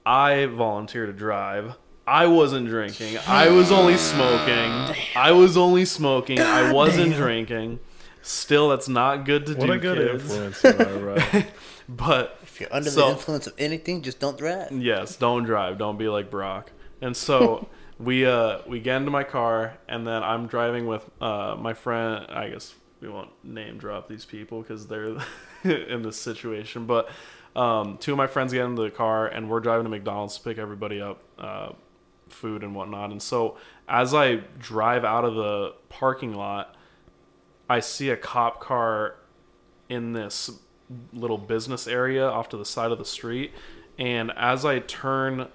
I volunteered to drive. I wasn't drinking. I was only smoking. I was only smoking. I wasn't drinking. Still, that's not good to What do, a good kids. influence you are, right? But if you're under So- the influence of anything, just don't drive. yes, don't drive. Don't be like Brock. And so we uh we get into my car, and then I'm driving with uh my friend. I guess we won't name drop these people because they're in this situation, but. Um, two of my friends get into the car and we're driving to McDonald's to pick everybody up uh, food and whatnot. And so as I drive out of the parking lot, I see a cop car in this little business area off to the side of the street. And as I turn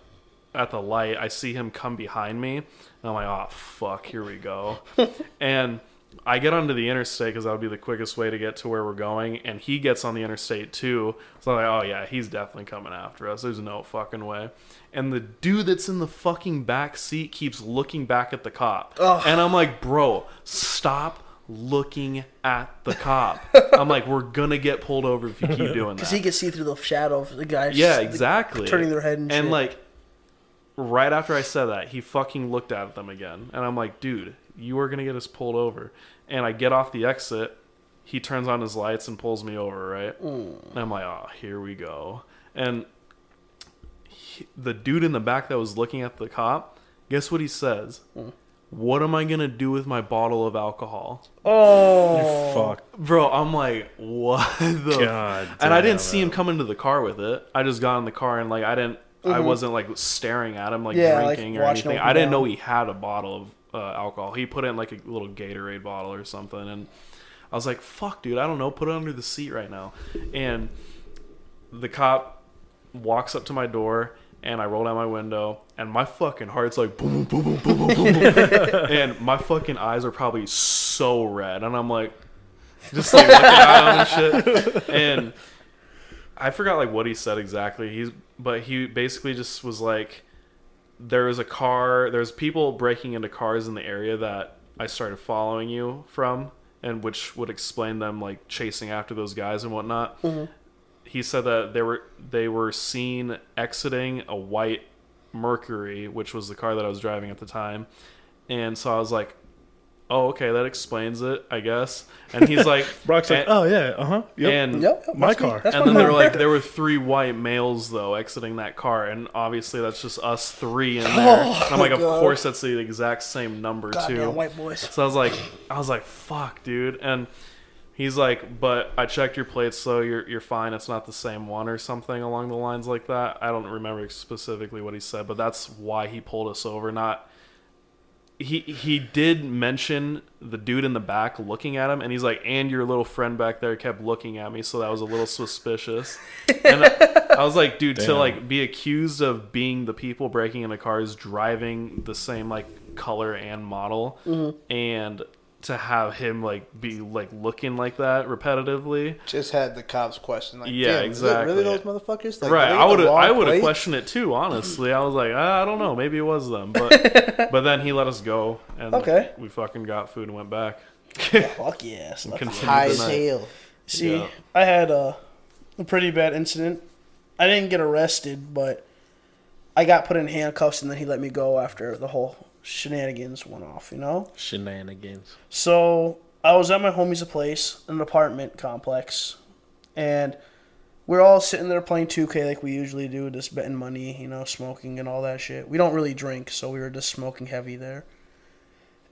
at the light, I see him come behind me. And I'm like, oh, fuck, here we go. and I get onto the interstate because that would be the quickest way to get to where we're going. And he gets on the interstate too. So I'm like, oh, yeah, he's definitely coming after us. There's no fucking way. And the dude that's in the fucking back seat keeps looking back at the cop. And I'm like, bro, stop looking at the cop. I'm like, we're gonna get pulled over if you keep doing that. Because he can see through the shadow of the guys. Yeah, like, exactly. turning their head and, and shit. like right after I said that, he fucking looked at them again, and I'm like, dude, you are gonna get us pulled over. And I get off the exit. He turns on his lights and pulls me over, right? Mm. And I'm like, oh, here we go. And he, the dude in the back that was looking at the cop, guess what he says? Mm. What am I gonna do with my bottle of alcohol? oh, Fuck. Bro, I'm like, what the? God and I didn't see him come into the car with it. I just got in the car and like I didn't. I wasn't like staring at him like Mm-hmm. Yeah, like, drinking or anything. I didn't know he had a bottle of uh, alcohol. He put it in like a little Gatorade bottle or something, and I was like, "Fuck, dude, I don't know. Put it under the seat right now." And the cop walks up to my door and I roll down my window and my fucking heart's like boom boom boom boom boom boom boom. and my fucking eyes are probably so red and I'm like just like looking him and shit. And I forgot like what he said exactly. He's but he basically just was like there was a car there's people breaking into cars in the area that I started following you from and which would explain them like chasing after those guys and whatnot mm-hmm. He said that they were they were seen exiting a white Mercury, which was the car that I was driving at the time. And so I was like, "Oh, okay, that explains it, I guess." And he's like, Brock's like, oh yeah, uh huh. Yep. and yep, yep, My car. And then there car. were like there were three white males though exiting that car, and obviously that's just us three in there. and I'm like, of God. course that's the exact same number Goddamn too. white boys. So I was like, I was like, fuck, dude. And he's like, but I checked your plates, so you're you're fine. It's not the same one or something along the lines like that. I don't remember specifically what he said, but that's why he pulled us over. Not he he did mention the dude in the back looking at him, and he's like, and your little friend back there kept looking at me, so that was a little suspicious. And I was like, dude, to like be accused of being the people breaking into cars, driving the same like color and model, mm-hmm. and to have him like be like looking like that repetitively. Just had the cops question, like, Yeah, it really those motherfuckers? Like, right, I would I would have questioned it too. Honestly, I was like, ah, I don't know, maybe it was them, but but then he let us go, and Okay. we fucking got food and went back. Fuck yes. High as hell. See, Yeah. I had a, a pretty bad incident. I didn't get arrested, but I got put in handcuffs and then he let me go after the whole shenanigans went off, you know? Shenanigans. So I was at my homie's place, an apartment complex, and we're all sitting there playing 2K like we usually do, just betting money, you know, smoking and all that shit. We don't really drink, so we were just smoking heavy there.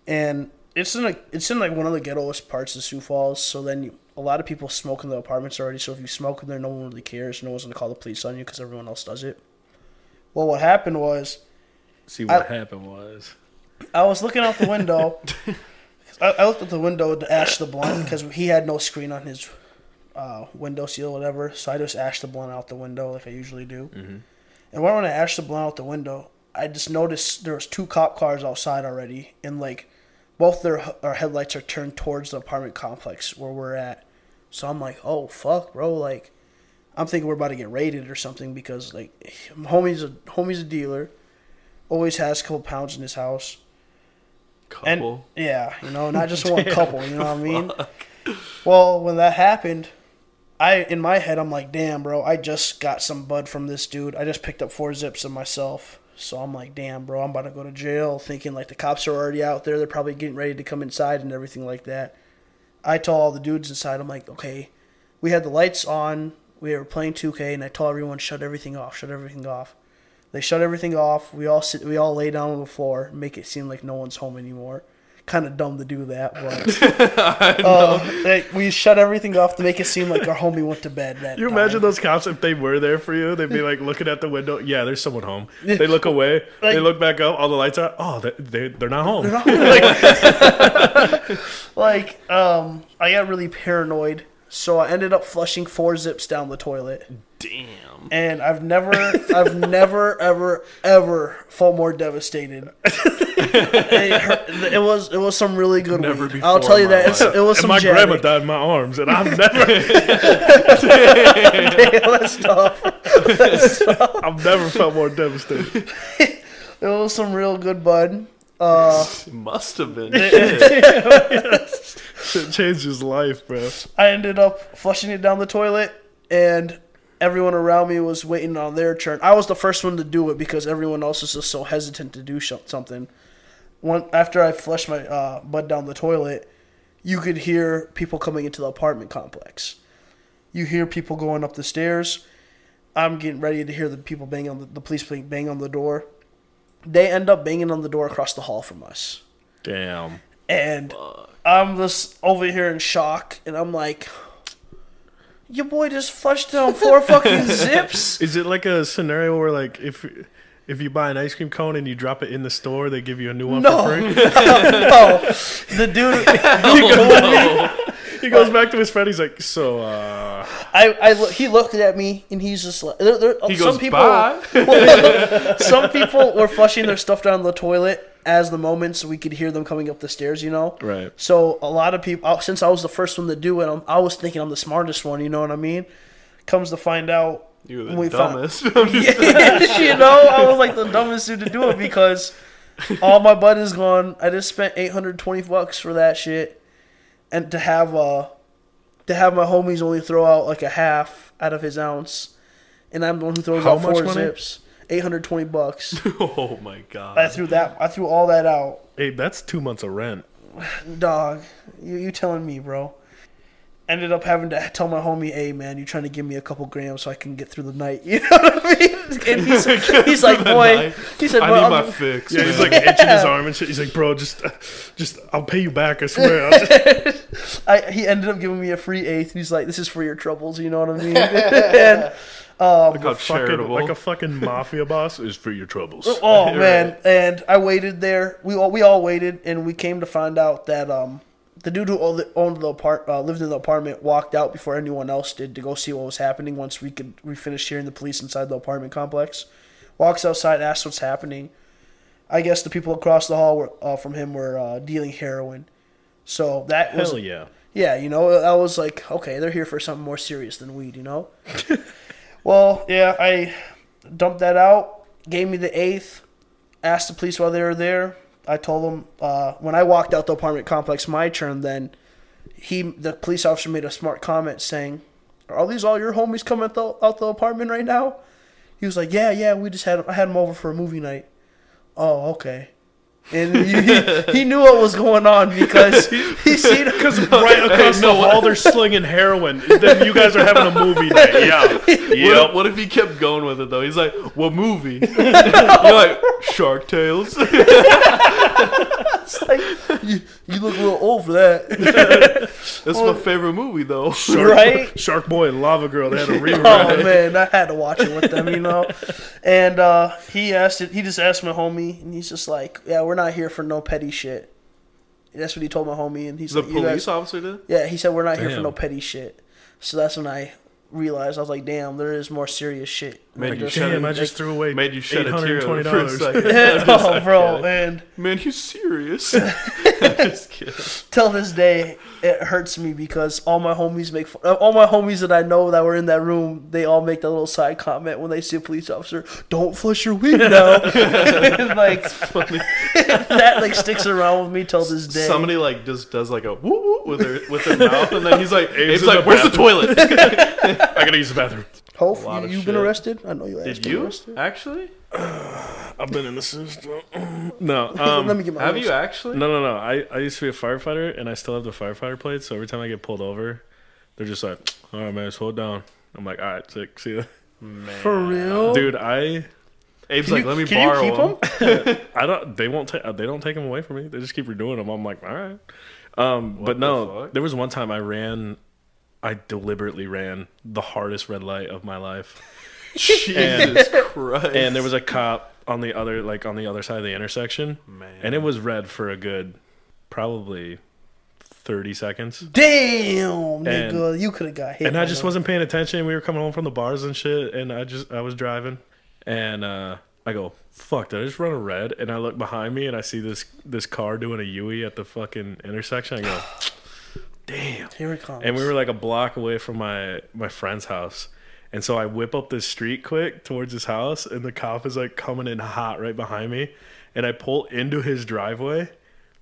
And it's in like it's in like one of the ghettoest parts of Sioux Falls. So then you, a lot of people smoke in the apartments already. So if you smoke in there, no one really cares. No one's gonna call the police on you because everyone else does it. Well, what happened was See what I- happened was. I was looking out the window. I, I looked at the window to ash the blunt because he had no screen on his uh, window seal, whatever. So I just ashed the blunt out the window like I usually do. And when I ashed the blunt out the window, I just noticed there was two cop cars outside already, and like both their our headlights are turned towards the apartment complex where we're at. So I'm like, oh fuck, bro, like. I'm thinking we're about to get raided or something because like homie's a homie's a dealer, always has a couple pounds in his house. And Couple. yeah, you know, not just one couple, you know what I mean? Well, when that happened, I in my head I'm like, damn, bro, I just got some bud from this dude. I just picked up four zips of myself. So I'm like, damn, bro, I'm about to go to jail. Thinking like the cops are already out there. They're probably getting ready to come inside and everything like that. I told all the dudes inside, I'm like, okay, we had the lights on. We were playing 2K, and I told everyone shut everything off, shut everything off. They shut everything off. We all sit, we all lay down on the floor, make it seem like no one's home anymore. Kind of dumb to do that, but uh, like, we shut everything off to make it seem like our homie went to bed. That You time. imagine those cops if they were there for you? They'd be like looking at the window. Yeah, there's someone home. They look away. they look back up. All the lights are. Oh, they, they they're not home. like um I got really paranoid, so I ended up flushing four zips down the toilet. Damn. And I've never I've never ever ever felt more devastated. it, hurt, it was it was some really good Never weed. before I'll tell you that it's, it was and some my Janet. grandma died in my arms, and I'm never That's tough. I've never felt more devastated. It was some real good bud. Uh, It must have been. Shit changed his life, bro. I ended up flushing it down the toilet, and everyone around me was waiting on their turn. I was the first one to do it because everyone else was just so hesitant to do sh- something. One after I flushed my uh, bud down the toilet, you could hear people coming into the apartment complex. You hear people going up the stairs. I'm getting ready to hear the people banging on the, the police bang, bang on the door. They end up banging on the door across the hall from us. Damn. And I'm just over here in shock, and I'm like, your boy just flushed down four fucking zips. Is it like a scenario where like if if you buy an ice cream cone and you drop it in the store, they give you a new one No. for free? no, the dude, he goes back to his friend. He's like, "So, uh, I, I, he looked at me, and he's just like, there, there, He some goes, people, bye. some people were flushing their stuff down the toilet as the moments we could hear them coming up the stairs, you know. right? So a lot of people, uh, since I was the first one to do it, I'm, was thinking I'm the smartest one. You know what I mean? Comes to find out, You're the when we found- dumbest. you know, I was like the dumbest dude to do it because all my bud is gone. I just spent 820 bucks for that shit, and to have uh to have my homies only throw out like a half out of his ounce, and I'm the one who throws How out four money? zips. 820 bucks. oh my god. I threw that. I threw all that out. Hey, that's two months of rent. Dog, you you telling me, bro? Ended up having to tell my homie, "Hey, man, you trying to give me a couple grams so I can get through the night?" You know what I mean? And he's, he's like, "Boy," he said, I "Well, need I'm- my fix. Yeah, he's like itching his arm and shit. He's like, "Bro, just, just, I'll pay you back. I swear." Just, I, he ended up giving me a free eighth. He's like, "This is for your troubles." You know what I mean? and Look how fucking, charitable. like a fucking mafia boss is for your troubles. oh Right. man, and I waited there. We all we all waited, and we came to find out that um the dude who owned the, owned the apart uh, lived in the apartment walked out before anyone else did to go see what was happening. Once we could we finished hearing the police inside the apartment complex, walks outside, asks what's happening. I guess the people across the hall were, uh, from him were uh, dealing heroin. So that was Hell yeah. Yeah, you know, I was like, okay, they're here for something more serious than weed, you know? well, yeah, I dumped that out, gave me the eighth, asked the police while they were there. I told them uh, when I walked out the apartment complex, my turn. Then he, the police officer, made a smart comment saying, "Are these all your homies coming out the, out the apartment right now?" He was like, "Yeah, yeah, we just had I had them over for a movie night." Oh, okay. And he, he, he knew what was going on because he seen Because right across the hall, they're slinging heroin. Then you guys are having a movie night. Yeah. What, what if he kept going with it though? He's like, "What movie?" You're like, "Shark Tales." It's like, you, you look a little old for that. That's my favorite movie though. Shark, Right? Shark Boy and Lava Girl. They had a rerun. oh man, I had to watch it with them, you know. And uh, he asked it. He just asked my homie, and he's just like, "Yeah, we're not here for no petty shit." And that's what he told my homie, and he's The like, "You police guys, officer did. yeah." He said, "We're not here for no petty shit." So that's when I realized I was like, "Damn, there is more serious shit." Man, Like, you there's shed Damn, a- I just threw away Made you shed a tear $820. for a second. oh, bro, and Man, you serious? just kidding. till this day, it hurts me because all my homies make fun, all my homies that I know that were in that room. They all make that little side comment when they see a police officer. Don't flush your weed now. like that, like sticks around with me till this day. Somebody like just does like a woo woo with their with their mouth, and then he's like, Abe's Abe's like, the "Where's the toilet?" I gotta use the bathroom. Hope, lot you, of you've been shit. arrested. I know you. Did been you arrested. actually? I've been in the system. No. Let Um, me get my. Have notes. you actually? no, no, no. I, I used to be a firefighter, and I still have the firefighter plate. So every time I get pulled over, they're just like, "All right, man, slow it down." I'm like, "All right, sick. See ya." Man. For real, Dude, I Abe's Can like, you- "Let me can you borrow keep them." I don't. They won't take. They don't take them away from me. They just keep redoing them. I'm like, all right. Um, but the no, fuck? there was one time I ran. I deliberately ran the hardest red light of my life, Jesus Christ! and there was a cop on the other, like on the other side of the intersection, man, and it was red for a good, probably, thirty seconds. damn, And- nigga, you could have got hit. And I just wasn't paying attention. We were coming home from the bars and shit, and I just I was driving, and uh, I go, "Fuck!" Did I just run a red? And I look behind me, and I see this this car doing a Yui at the fucking intersection. I go, "Damn!" Here it comes. And we were like a block away from my my friend's house, and so I whip up this street quick towards his house, and the cop is like coming in hot right behind me, and I pull into his driveway,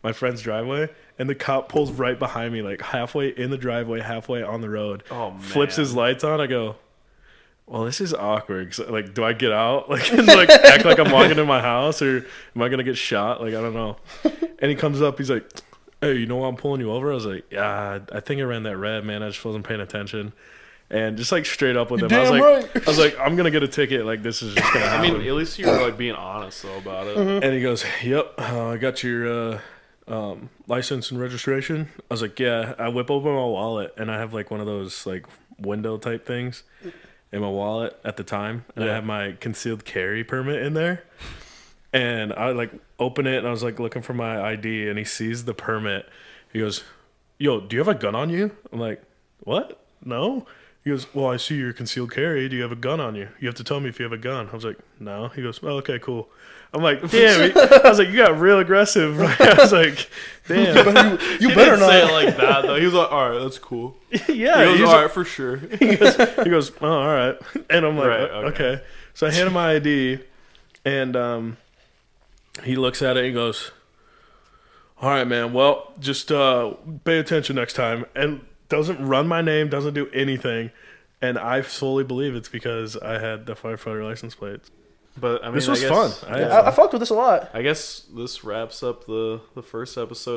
my friend's driveway, and the cop pulls right behind me, like halfway in the driveway, halfway on the road. Oh, man. Flips his lights on. I go. Well, this is awkward. 'cause, like, do I get out, like, and like act like I'm walking in my house, or am I gonna get shot? Like, I don't know. And he comes up. He's like, "Hey, you know why I'm pulling you over?" I was like, "Yeah, I think I ran that red, man. I just wasn't paying attention." And just like straight up with him, I was like, right. "I was like, I'm gonna get a ticket. Like, this is just gonna happen. I mean, at least you were like being honest though about it. And he goes, "Yep, uh, I got your uh, um, license and registration." I was like, "Yeah." I whip open my wallet, and I have like one of those like window type things in my wallet at the time, and I have my concealed carry permit in there. And I like open it, and I was like looking for my ID, and he sees the permit. He goes, "Yo, do you have a gun on you?" I'm like, "What? No." He goes, "Well, I see your concealed carry. Do you have a gun on you? You have to tell me if you have a gun." I was like, "No." He goes, "Oh, okay, cool." I'm like, "Damn!" I was like, "You got real aggressive." I was like, "Damn." you He better didn't say it like that though. He was like, "All right, that's cool." yeah, He goes, he's "All right, for sure." he goes, he goes, oh, all right. And I'm like, Right, okay. okay. So I hand him my ID, and um, he looks at it and goes, all right, man. Well, just uh, pay attention next time. And doesn't run my name, doesn't do anything. And I solely believe it's because I had the firefighter license plate. But I mean, This I was guess- fun. I- I, I fucked with this a lot. I guess this wraps up the the first episode